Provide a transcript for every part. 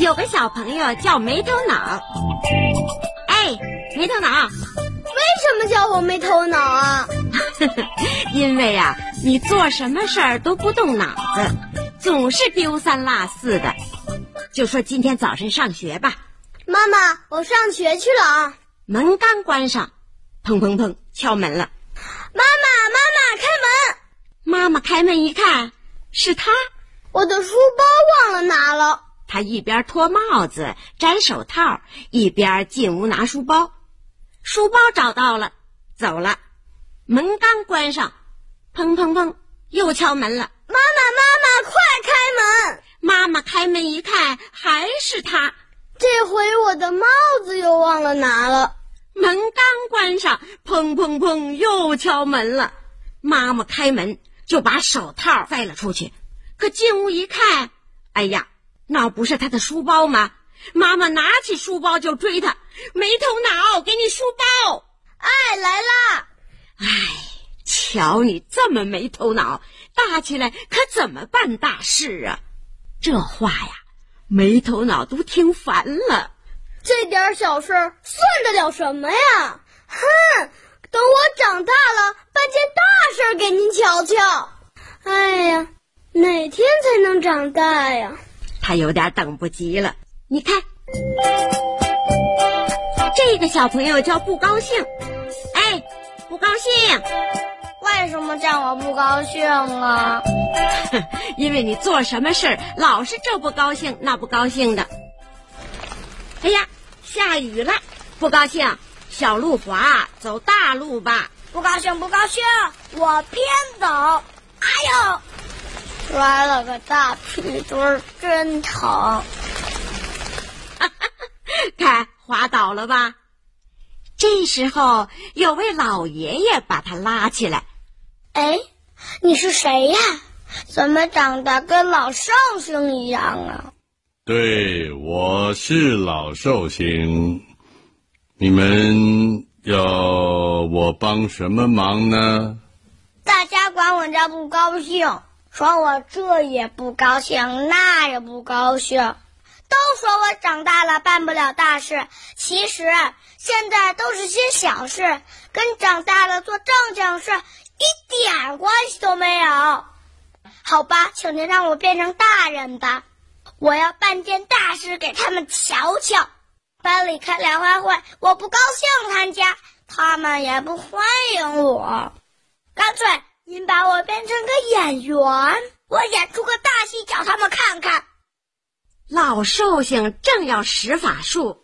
有个小朋友叫没头脑。哎，没头脑，为什么叫我没头脑啊？因为呀、你做什么事儿都不动脑子，总是丢三落四的。就说今天早晨上学吧，妈妈，我上学去了啊。门刚关上，砰砰砰，敲门了。妈妈，妈妈，开门！妈妈开门一看，是他。我的书包忘了拿了。他一边脱帽子、摘手套，一边进屋拿书包。书包找到了，走了。门刚关上，砰砰砰，又敲门了。妈妈，妈妈，快开门！妈妈开门一看，还是他。这回我的帽子又忘了拿了。门刚关上，砰砰砰，又敲门了。妈妈开门就把手套塞了出去，可进屋一看，哎呀，那不是他的书包吗？妈妈拿起书包就追他，没头脑，给你书包！哎，来啦！哎，瞧你这么没头脑，大起来可怎么办大事啊？这话呀，没头脑都听烦了。这点小事算得了什么呀？哼！等我长大了，办件大事儿给您瞧瞧。哎呀，哪天才能长大呀？他有点等不及了。你看，这个小朋友叫不高兴。哎，不高兴，为什么叫我不高兴啊？因为你做什么事儿老是这不高兴那不高兴的。哎呀，下雨了，不高兴，小路滑，走大路吧。不高兴，不高兴，我偏走。哎呦，摔了个大屁墩儿，真疼。看滑倒了吧？这时候有位老爷爷把他拉起来。哎，你是谁呀？怎么长得跟老寿星一样啊？对，我是老寿星。你们要我帮什么忙呢？大家管我叫不高兴，说我这也不高兴，那也不高兴，都说我长大了办不了大事。其实现在都是些小事，跟长大了做正经事一点关系都没有。好吧，请您让我变成大人吧，我要办件大事给他们瞧瞧。班里开联欢会，我不高兴参加，他们也不欢迎我。干脆您把我变成个演员，我演出个大戏，叫他们看看。老寿星正要使法术，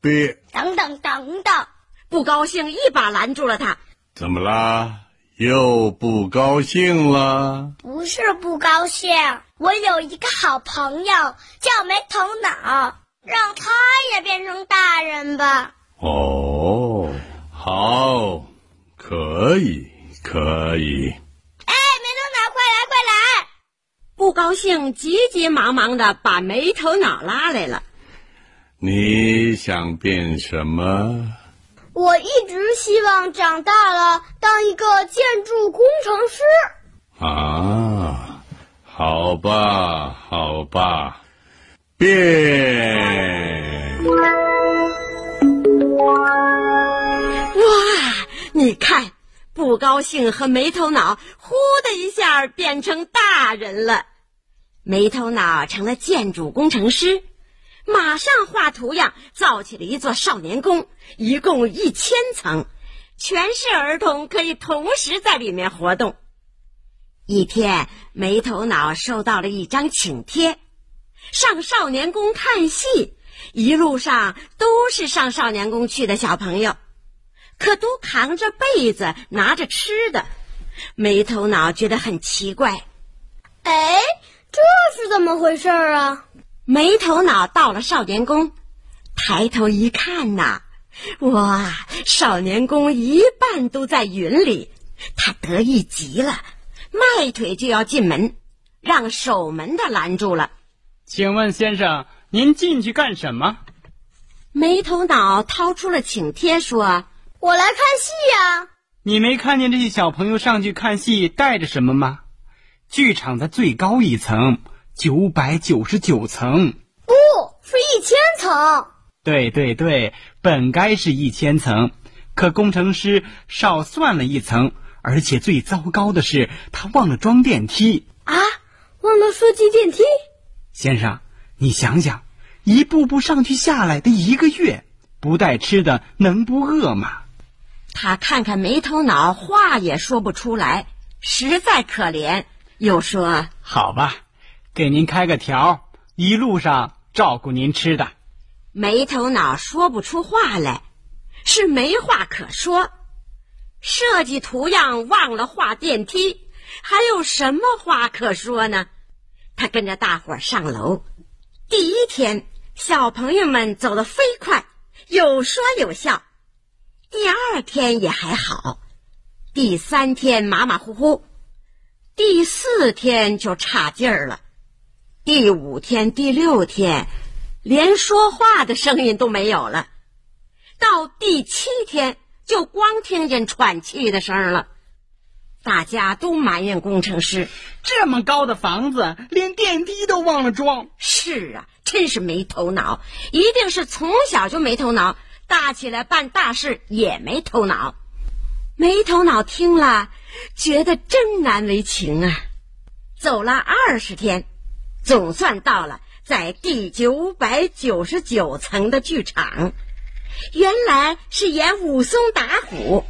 别，等等等等，不高兴一把拦住了他。怎么啦？又不高兴了？不是不高兴，我有一个好朋友叫没头脑，让他也变成大人吧。哦，好，可以，可以。哎，没头脑，快来快来！不高兴急急忙忙的把没头脑拉来了。你想变什么？我一直希望长大了当一个建筑工程师。啊，好吧，好吧，变。哇，你看，不高兴和没头脑呼的一下变成大人了。没头脑成了建筑工程师，马上画图样造起了一座少年宫，一共一千层，全市儿童可以同时在里面活动。一天，没头脑收到了一张请帖，上少年宫看戏，一路上都是上少年宫去的小朋友。可都扛着被子，拿着吃的，没头脑觉得很奇怪。哎，这是怎么回事儿啊？没头脑到了少年宫，抬头一看呐，哇，少年宫一半都在云里，他得意极了，迈腿就要进门，让守门的拦住了。请问先生，您进去干什么？没头脑掏出了请帖，说我来看戏呀、你没看见这些小朋友上去看戏带着什么吗？剧场的最高一层，九百九十九层。不是一千层。对对对，本该是一千层，可工程师少算了一层，而且最糟糕的是，他忘了装电梯。啊，忘了设计电梯。先生，你想想，一步步上去下来的一个月，不带吃的能不饿吗？他看看没头脑，话也说不出来，实在可怜，又说：“好吧，给您开个条，一路上照顾您吃的。”没头脑说不出话来，是没话可说。设计图样忘了画电梯，还有什么话可说呢？他跟着大伙上楼。第一天，小朋友们走得飞快，有说有笑。第二天也还好，第三天马马虎虎，第四天就差劲儿了，第五天、第六天。连说话的声音都没有了，到第七天就光听见喘气的声了。大家都埋怨工程师：这么高的房子，连电梯都忘了装。是啊，真是没头脑，一定是从小就没头脑，大起来办大事也没头脑。没头脑听了，觉得真难为情啊。走了二十天，总算到了。在第九百九十九层的剧场，原来是演武松打虎。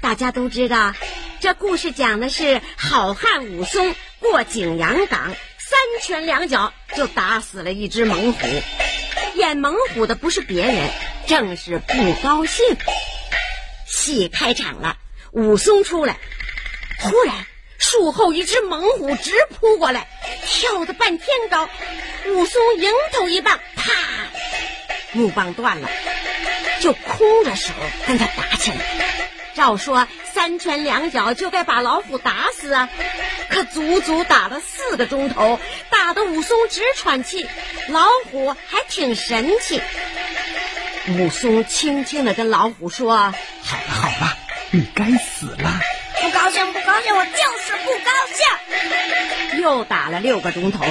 大家都知道，这故事讲的是好汉武松过景阳冈，三拳两脚就打死了一只猛虎。演猛虎的不是别人，正是不高兴。戏开场了，武松出来，忽然。树后一只猛虎直扑过来，跳得半天高，武松迎头一棒，啪，木棒断了，就空着手跟他打起来。照说三拳两脚就该把老虎打死啊，可足足打了四个钟头，打得武松直喘气，老虎还挺神气。武松轻轻地跟老虎说：“好了好了，你该死了。”不高兴，不高兴，我就是不高兴。又打了六个钟头，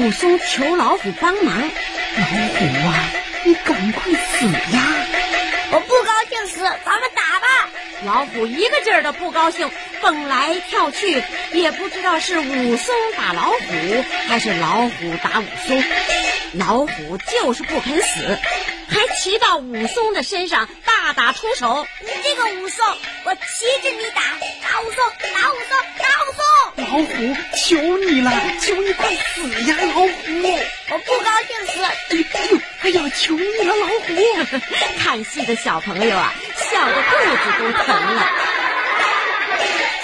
武松求老虎帮忙。老虎啊，你赶快死呀！我不。老虎一个劲儿的不高兴，蹦来跳去，也不知道是武松打老虎，还是老虎打武松。老虎就是不肯死。还骑到武松的身上，大打出手。你这个武松，我骑着你打，打武松，打武松，打武松。老虎，求你了，求你快死呀！老虎，我不高兴死。哎呦哎呦，哎呀，求你了，老虎！看戏的小朋友啊，笑得肚子都疼了。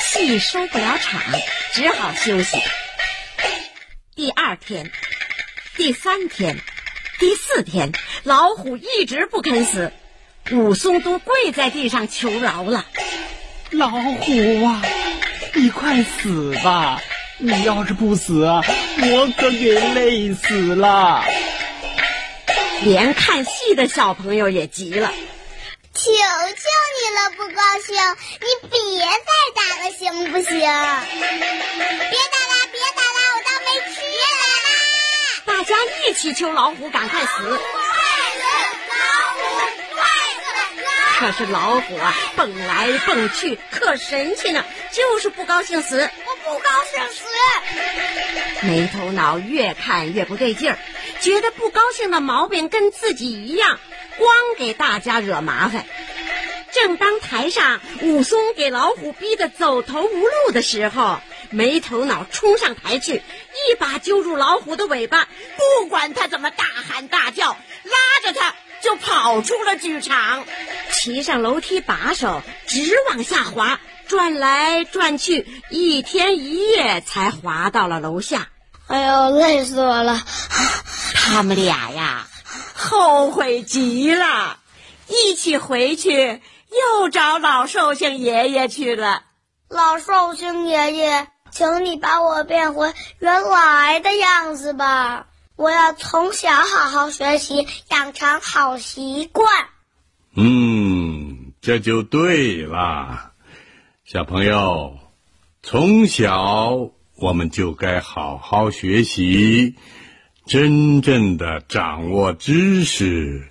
戏收不了场，只好休息。第二天，第三天。第四天，老虎一直不肯死，武松都跪在地上求饶了。老虎啊，你快死吧！你要是不死，我可给累死了。连看戏的小朋友也急了，求求你了，不高兴，你别再打了，行不行？别打了，别打了，我当没吃了。大家一起求老虎赶快死！老虎，可是老虎啊，蹦来蹦去，可神气呢，就是不高兴死。我不高兴死。没头脑越看越不对劲儿，觉得不高兴的毛病跟自己一样，光给大家惹麻烦。正当台上武松给老虎逼得走投无路的时候，没头脑冲上台去，一把揪住老虎的尾巴，不管他怎么大喊大叫，拉着他就跑出了剧场，骑上楼梯把手直往下滑，转来转去，一天一夜才滑到了楼下。哎呦，累死我了！他们俩呀，后悔极了，一起回去。又找老寿星爷爷去了。老寿星爷爷，请你把我变回原来的样子吧！我要从小好好学习，养成好习惯。嗯，这就对了，小朋友，从小我们就该好好学习，真正的掌握知识。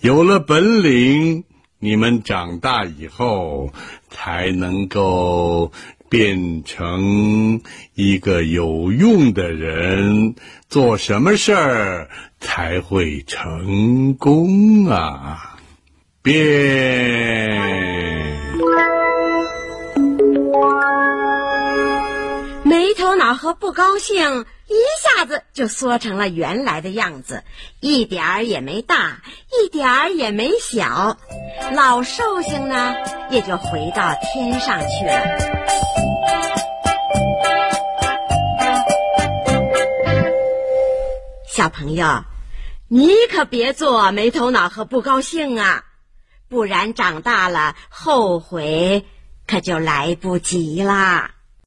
有了本领，你们长大以后才能够变成一个有用的人，做什么事儿才会成功啊？变。没头脑和不高兴一下子就缩成了原来的样子，一点儿也没大，一点儿也没小。老寿星呢，也就回到天上去了。小朋友，你可别做没头脑和不高兴啊，不然长大了后悔可就来不及啦。